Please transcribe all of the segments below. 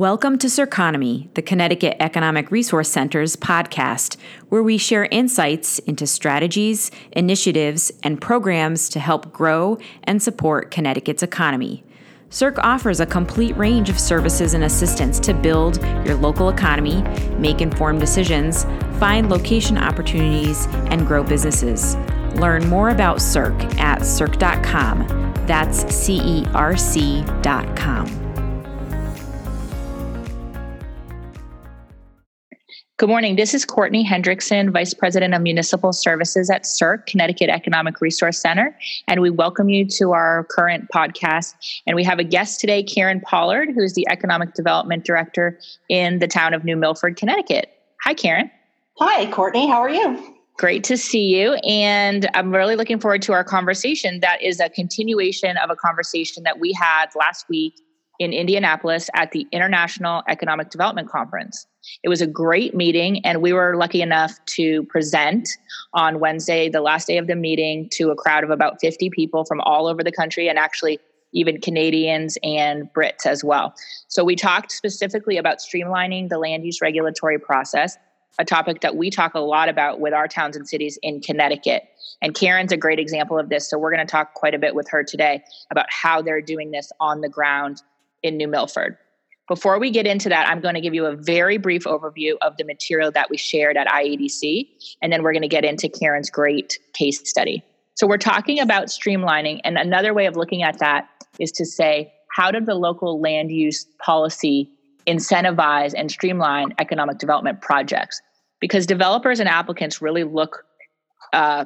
Welcome to Circonomy, the Connecticut Economic Resource Center's podcast, where we share insights into strategies, initiatives, and programs to help grow and support Connecticut's economy. CERC offers a complete range of services and assistance to build your local economy, make informed decisions, find location opportunities, and grow businesses. Learn more about CERC at cerc.com. That's C E R C.com. Good morning. This is Courtney Hendrickson, Vice President of Municipal Services at CERC, Connecticut Economic Resource Center. And we welcome you to our current podcast. And we have a guest today, Karen Pollard, who is the Economic Development Director in the town of New Milford, Connecticut. Hi, Karen. Hi, Courtney. How are you? Great to see you. And I'm really looking forward to our conversation. That is a continuation of a conversation that we had last week in Indianapolis at the International Economic Development Conference. It was a great meeting, and we were lucky enough to present on Wednesday, the last day of the meeting, to a crowd of about 50 people from all over the country and actually even Canadians and Brits as well. So we talked specifically about streamlining the land use regulatory process, a topic that we talk a lot about with our towns and cities in Connecticut. And Karen's a great example of this. So we're going to talk quite a bit with her today about how they're doing this on the ground in New Milford. Before we get into that, I'm going to give you a very brief overview of the material that we shared at IEDC, and then we're going to get into Karen's great case study. So, we're talking about streamlining, and another way of looking at that is to say, how did the local land use policy incentivize and streamline economic development projects? Because developers and applicants really look uh,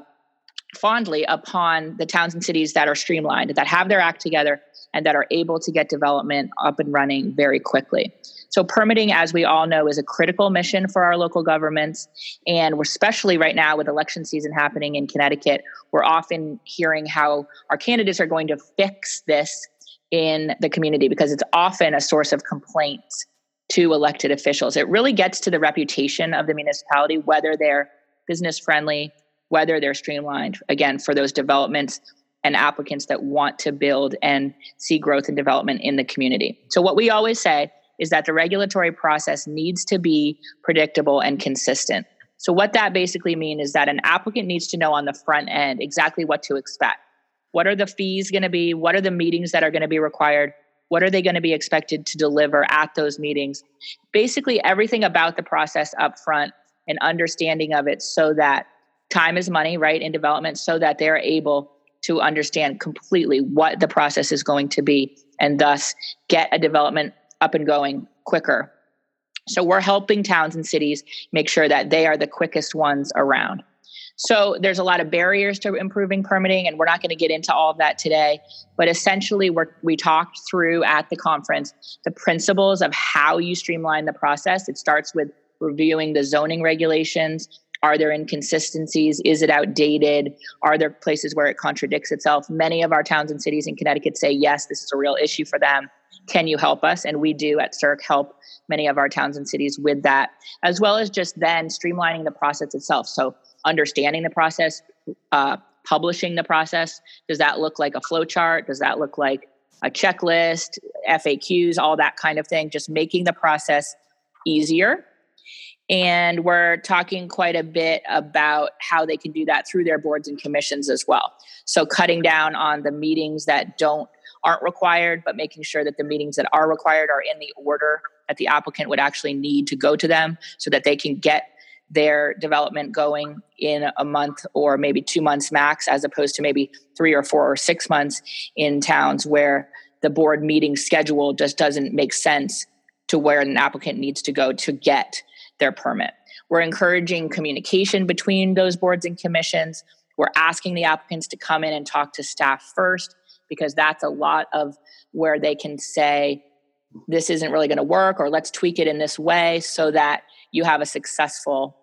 fondly upon the towns and cities that are streamlined, that have their act together, and that are able to get development up and running very quickly. So, permitting, as we all know, is a critical mission for our local governments. And we're especially right now with election season happening in Connecticut, we're often hearing how our candidates are going to fix this in the community because it's often a source of complaints to elected officials. It really gets to the reputation of the municipality, whether they're business friendly, whether they're streamlined, again, for those developments and applicants that want to build and see growth and development in the community. So, what we always say is that the regulatory process needs to be predictable and consistent. So, what that basically means is that an applicant needs to know on the front end exactly what to expect. What are the fees going to be? What are the meetings that are going to be required? What are they going to be expected to deliver at those meetings? Basically, everything about the process up front and understanding of it so that time is money, right, in development, so that they're able to understand completely what the process is going to be and thus get a development up and going quicker. So we're helping towns and cities make sure that they are the quickest ones around. So there's a lot of barriers to improving permitting, and we're not going to get into all of that today. But essentially, we we talked through at the conference the principles of how you streamline the process. It starts with reviewing the zoning regulations, are there inconsistencies? Is it outdated? Are there places where it contradicts itself? Many of our towns and cities in Connecticut say, yes, this is a real issue for them. Can you help us? And we do at CERC help many of our towns and cities with that, as well as just then streamlining the process itself. So, understanding the process, uh, publishing the process. Does that look like a flow chart? Does that look like a checklist, FAQs, all that kind of thing? Just making the process easier and we're talking quite a bit about how they can do that through their boards and commissions as well. So cutting down on the meetings that don't aren't required, but making sure that the meetings that are required are in the order that the applicant would actually need to go to them so that they can get their development going in a month or maybe two months max, as opposed to maybe three or four or six months in towns where the board meeting schedule just doesn't make sense to where an applicant needs to go to get their permit. We're encouraging communication between those boards and commissions. We're asking the applicants to come in and talk to staff first because that's a lot of where they can say, this isn't really going to work, or let's tweak it in this way so that you have a successful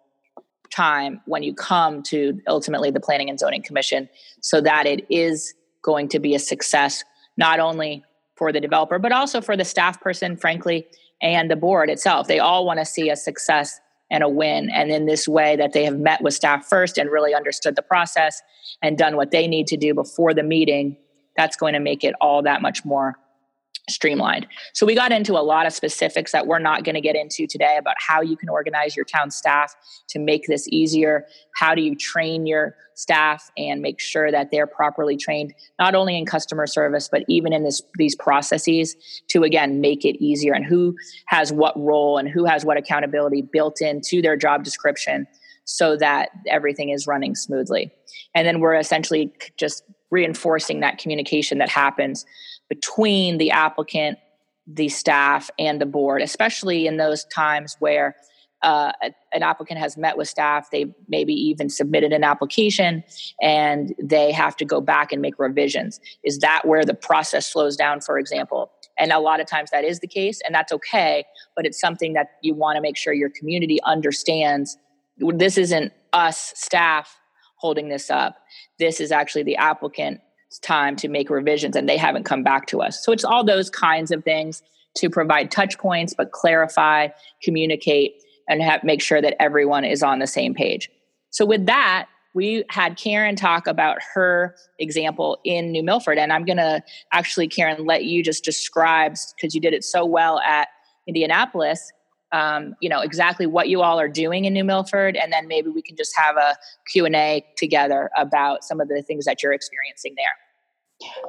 time when you come to ultimately the Planning and Zoning Commission so that it is going to be a success, not only for the developer, but also for the staff person, frankly, and the board itself. They all want to see a success and a win. And in this way, that they have met with staff first and really understood the process and done what they need to do before the meeting, that's going to make it all that much more streamlined. So we got into a lot of specifics that we're not going to get into today about how you can organize your town staff to make this easier. How do you train your staff and make sure that they're properly trained, not only in customer service, but even in this, these processes to again make it easier and who has what role and who has what accountability built into their job description so that everything is running smoothly. And then we're essentially just reinforcing that communication that happens between the applicant, the staff, and the board, especially in those times where uh, an applicant has met with staff, they maybe even submitted an application and they have to go back and make revisions. Is that where the process slows down, for example? And a lot of times that is the case, and that's okay, but it's something that you want to make sure your community understands. This isn't us, staff, holding this up. This is actually the applicant time to make revisions and they haven't come back to us. So it's all those kinds of things to provide touch points, but clarify, communicate, and have, make sure that everyone is on the same page. So with that, we had Karen talk about her example in New Milford. And I'm going to actually, Karen, let you just describe, because you did it so well at Indianapolis, um, you know, exactly what you all are doing in New Milford. And then maybe we can just have a Q&A together about some of the things that you're experiencing there.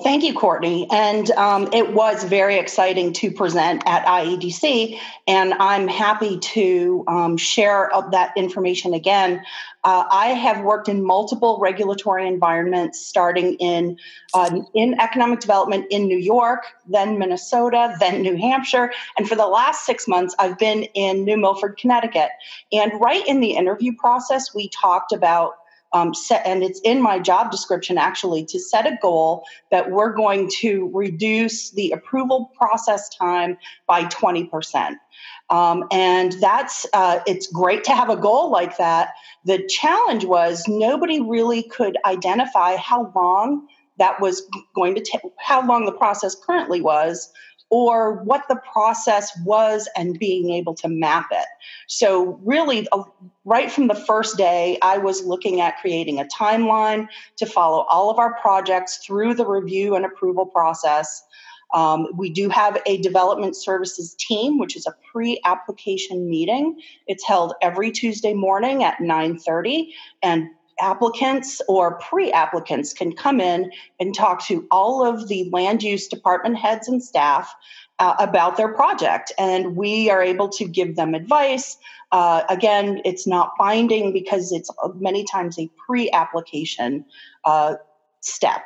Thank you, Courtney. And um, it was very exciting to present at IEDC, and I'm happy to um, share that information again. Uh, I have worked in multiple regulatory environments, starting in uh, in economic development in New York, then Minnesota, then New Hampshire, and for the last six months, I've been in New Milford, Connecticut. And right in the interview process, we talked about um, set, and it's in my job description actually to set a goal that we're going to reduce the approval process time by 20%. Um, and that's uh, it's great to have a goal like that. The challenge was nobody really could identify how long that was going to take, how long the process currently was or what the process was and being able to map it. So, really, uh, right from the first day, I was looking at creating a timeline to follow all of our projects through the review and approval process. Um, we do have a development services team, which is a pre-application meeting. It's held every Tuesday morning at 9:30, and applicants or pre-applicants can come in and talk to all of the land use department heads and staff uh, about their project. And we are able to give them advice. Uh, again it's not binding because it's many times a pre-application uh, step.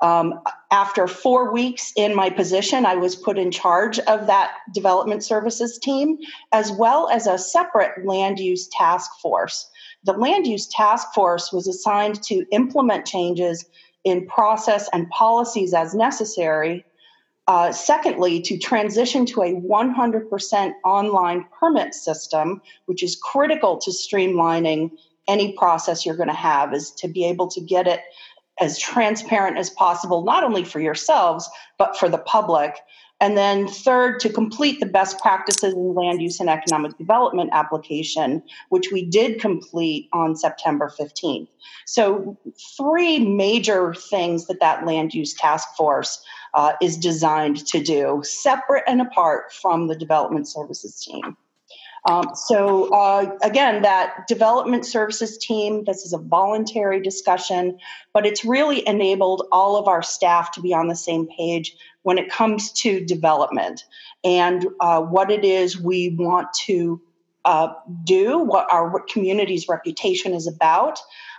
Um, after four weeks in my position, I was put in charge of that development services team, as well as a separate land use task force the land use task force was assigned to implement changes in process and policies as necessary. Uh, secondly, to transition to a 100% online permit system, which is critical to streamlining any process you're going to have, is to be able to get it as transparent as possible, not only for yourselves, but for the public. And then, third, to complete the best practices in land use and economic development application, which we did complete on September 15th. So, three major things that that land use task force uh, is designed to do, separate and apart from the development services team. Um, so, uh, again, that development services team, this is a voluntary discussion, but it's really enabled all of our staff to be on the same page when it comes to development. And uh, what it is we want to uh, do, what our community's reputation is about,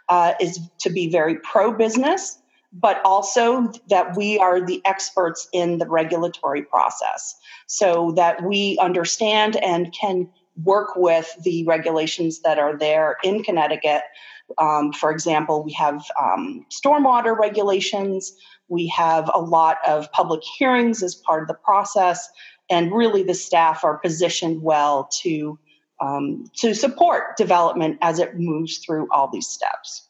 uh, is to be very pro business, but also that we are the experts in the regulatory process. So that we understand and can work with the regulations that are there in Connecticut. Um, for example, we have um, stormwater regulations, we have a lot of public hearings as part of the process, and really the staff are positioned well to um, to support development as it moves through all these steps.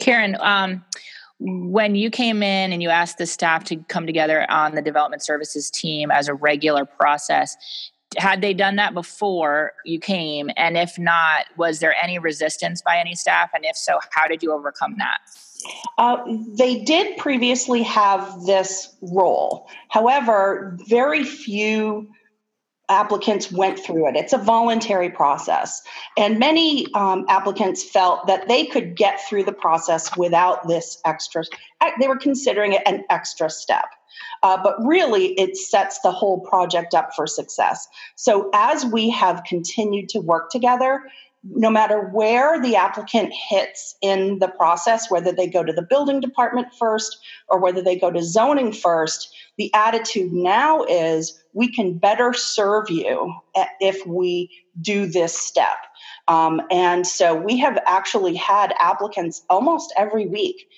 Karen, um, when you came in and you asked the staff to come together on the development services team as a regular process, had they done that before you came? And if not, was there any resistance by any staff? And if so, how did you overcome that? Uh, they did previously have this role. However, very few applicants went through it. It's a voluntary process. And many um, applicants felt that they could get through the process without this extra, they were considering it an extra step. Uh, but really, it sets the whole project up for success. So, as we have continued to work together, no matter where the applicant hits in the process, whether they go to the building department first or whether they go to zoning first, the attitude now is we can better serve you if we do this step. Um, and so we have actually had applicants almost every week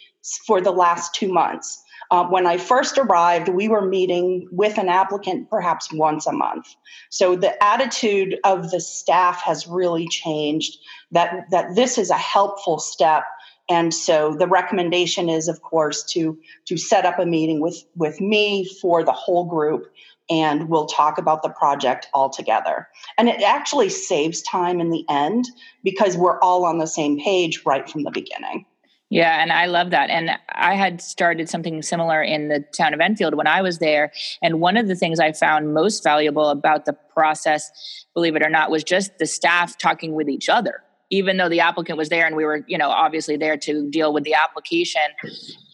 for the last two months. Uh, when I first arrived, we were meeting with an applicant perhaps once a month. So the attitude of the staff has really changed. That that this is a helpful step, and so the recommendation is, of course, to to set up a meeting with with me for the whole group, and we'll talk about the project all together. And it actually saves time in the end because we're all on the same page right from the beginning. Yeah, and I love that. And I had started something similar in the town of Enfield when I was there. And one of the things I found most valuable about the process, believe it or not, was just the staff talking with each other. Even though the applicant was there and we were, you know, obviously there to deal with the application,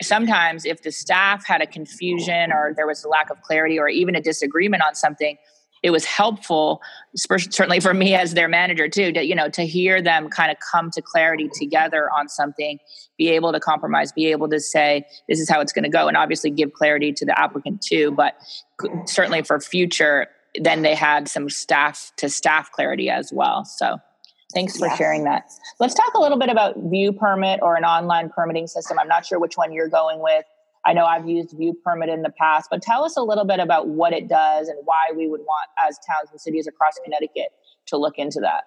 sometimes if the staff had a confusion or there was a lack of clarity or even a disagreement on something, it was helpful certainly for me as their manager too to you know to hear them kind of come to clarity together on something be able to compromise be able to say this is how it's going to go and obviously give clarity to the applicant too but certainly for future then they had some staff to staff clarity as well so thanks for yes. sharing that. Let's talk a little bit about view permit or an online permitting system. I'm not sure which one you're going with I know I've used View Permit in the past, but tell us a little bit about what it does and why we would want, as towns and cities across Connecticut, to look into that.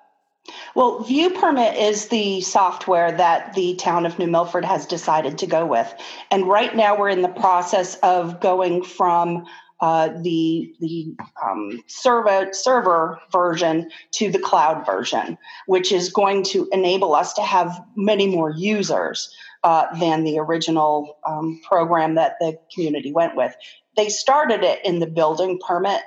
Well, View Permit is the software that the town of New Milford has decided to go with. And right now we're in the process of going from uh, the the um, server server version to the cloud version, which is going to enable us to have many more users uh, than the original um, program that the community went with. They started it in the building permit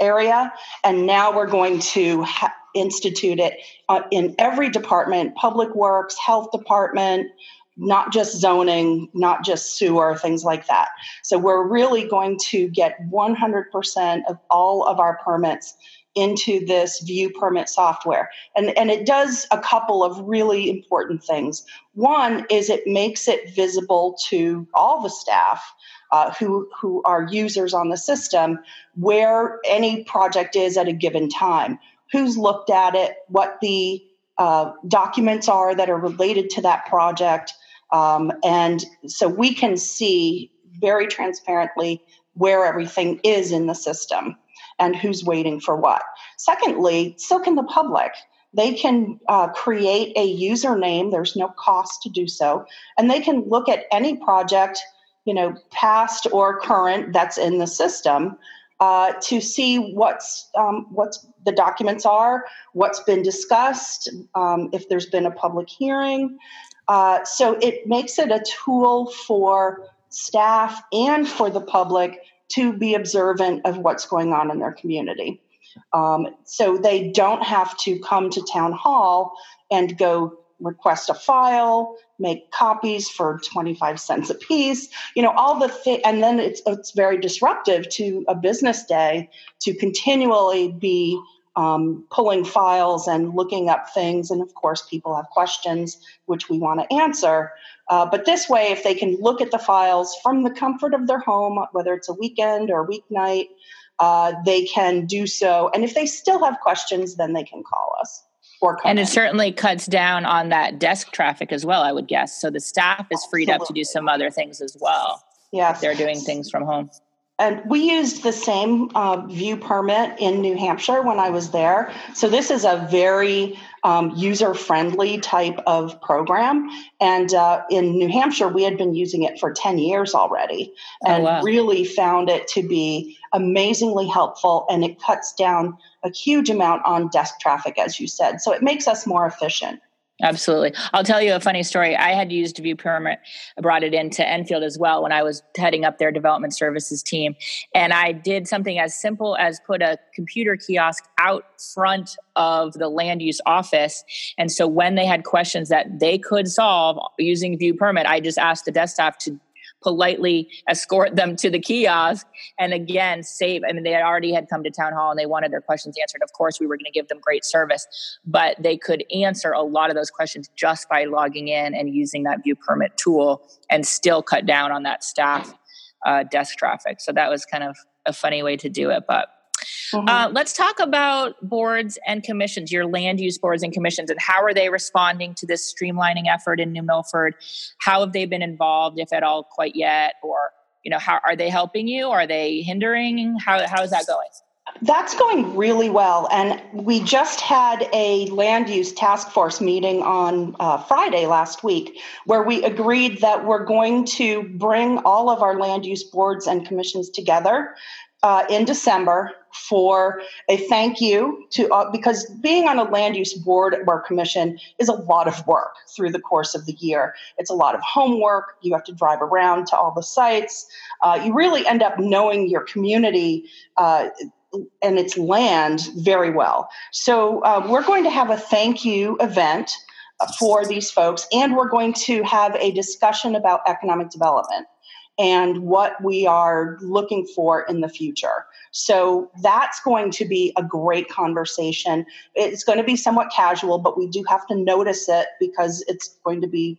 area, and now we're going to ha- institute it uh, in every department public works, health department, not just zoning, not just sewer, things like that. So we're really going to get 100% of all of our permits into this view permit software. And, and it does a couple of really important things. One is it makes it visible to all the staff uh, who, who are users on the system where any project is at a given time, who's looked at it, what the uh, documents are that are related to that project. Um, and so we can see very transparently where everything is in the system and who's waiting for what. Secondly, so can the public. They can uh, create a username, there's no cost to do so, and they can look at any project, you know, past or current that's in the system. Uh, to see what's um, what's the documents are, what's been discussed, um, if there's been a public hearing. Uh, so it makes it a tool for staff and for the public to be observant of what's going on in their community. Um, so they don't have to come to town hall and go request a file, make copies for 25 cents a piece, you know, all the. And then it's, it's very disruptive to a business day to continually be um, pulling files and looking up things. And of course, people have questions which we want to answer. Uh, but this way, if they can look at the files from the comfort of their home, whether it's a weekend or a weeknight, uh, they can do so. And if they still have questions, then they can call us. Or and it certainly cuts down on that desk traffic as well, I would guess. So the staff is freed Absolutely. up to do some other things as well. Yeah, they're doing things from home. And we used the same uh, view permit in New Hampshire when I was there. So this is a very um, user friendly type of program. And uh, in New Hampshire, we had been using it for 10 years already oh, and oh, wow. really found it to be amazingly helpful. And it cuts down a huge amount on desk traffic, as you said. So it makes us more efficient. Absolutely. I'll tell you a funny story. I had used View Permit, brought it into Enfield as well when I was heading up their development services team. And I did something as simple as put a computer kiosk out front of the land use office. And so when they had questions that they could solve using View Permit, I just asked the desk staff to politely escort them to the kiosk and again save i mean they already had come to town hall and they wanted their questions answered. Of course we were going to give them great service but they could answer a lot of those questions just by logging in and using that view permit tool and still cut down on that staff uh, desk traffic. So that was kind of a funny way to do it but Mm-hmm. Uh, let's talk about boards and commissions, your land use boards and commissions, and how are they responding to this streamlining effort in New Milford? How have they been involved, if at all, quite yet? Or, you know, how are they helping you? Are they hindering? How, how is that going? That's going really well. And we just had a land use task force meeting on uh, Friday last week where we agreed that we're going to bring all of our land use boards and commissions together uh, in December for a thank you to uh, because being on a land use board or commission is a lot of work through the course of the year. It's a lot of homework. You have to drive around to all the sites. Uh, you really end up knowing your community. Uh, and its land very well. So, uh, we're going to have a thank you event for these folks, and we're going to have a discussion about economic development and what we are looking for in the future. So that's going to be a great conversation. It's going to be somewhat casual, but we do have to notice it because it's going to be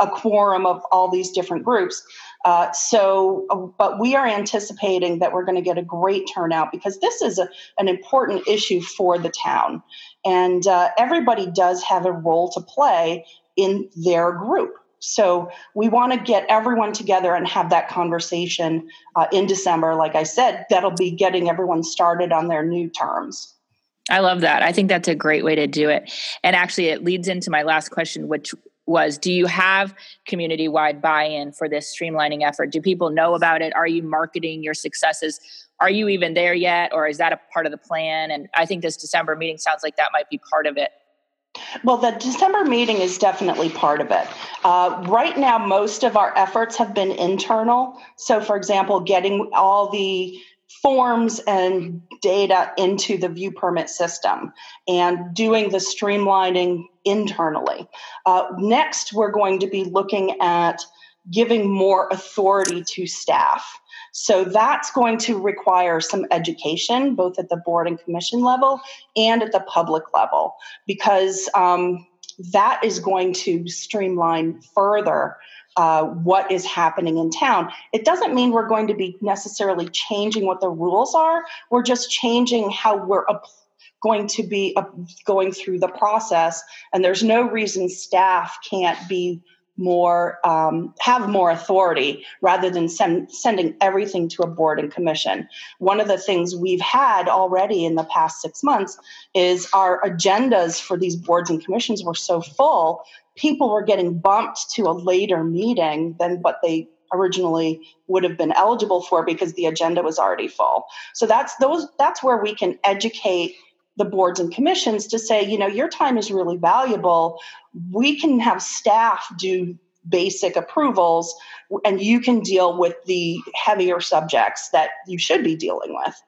a quorum of all these different groups. Uh, so, uh, but we are anticipating that we're going to get a great turnout because this is a, an important issue for the town. And uh, everybody does have a role to play in their group. So we want to get everyone together and have that conversation uh, in December. Like I said, that'll be getting everyone started on their new terms. I love that. I think that's a great way to do it. And actually, it leads into my last question, which was Do you have community wide buy in for this streamlining effort? Do people know about it? Are you marketing your successes? Are you even there yet? Or is that a part of the plan? And I think this December meeting sounds like that might be part of it. Well, the December meeting is definitely part of it. Uh, right now, most of our efforts have been internal. So, for example, getting all the forms and data into the view permit system and doing the streamlining internally. Uh, next, we're going to be looking at giving more authority to staff. So that's going to require some education, both at the board and commission level and at the public level, because um, that is going to streamline further uh, what is happening in town. It doesn't mean we're going to be necessarily changing what the rules are. We're just changing how we're going to be going through the process. And there's no reason staff can't be more um, have more authority rather than send, sending everything to a board and commission. One of the things we've had already in the past six months is our agendas for these boards and commissions were so full people were getting bumped to a later meeting than what they originally would have been eligible for because the agenda was already full. So that's those that's where we can educate the boards and commissions to say, you know, your time is really valuable. We can have staff do basic approvals and you can deal with the heavier subjects that you should be dealing with.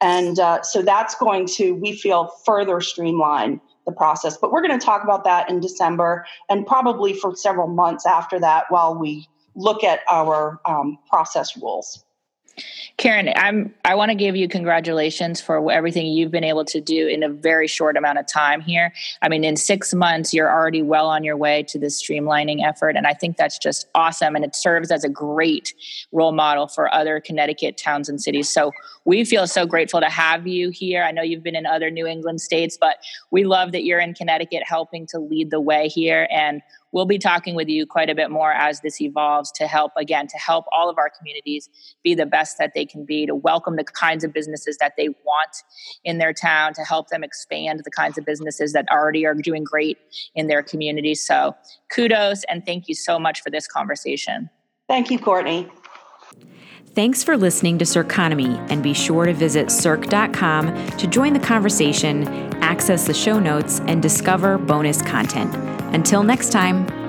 And uh, so that's going to, we feel, further streamline the process. But we're going to talk about that in December and probably for several months after that while we look at our um, process rules. Karen, I'm I want to give you congratulations for everything you've been able to do in a very short amount of time here. I mean, in 6 months you're already well on your way to this streamlining effort and I think that's just awesome and it serves as a great role model for other Connecticut towns and cities. So, we feel so grateful to have you here. I know you've been in other New England states, but we love that you're in Connecticut helping to lead the way here and we'll be talking with you quite a bit more as this evolves to help, again, to help all of our communities be the best that they can be, to welcome the kinds of businesses that they want in their town, to help them expand the kinds of businesses that already are doing great in their communities. So kudos and thank you so much for this conversation. Thank you, Courtney. Thanks for listening to Circonomy, and be sure to visit cerc.com to join the conversation, access the show notes, and discover bonus content. Until next time.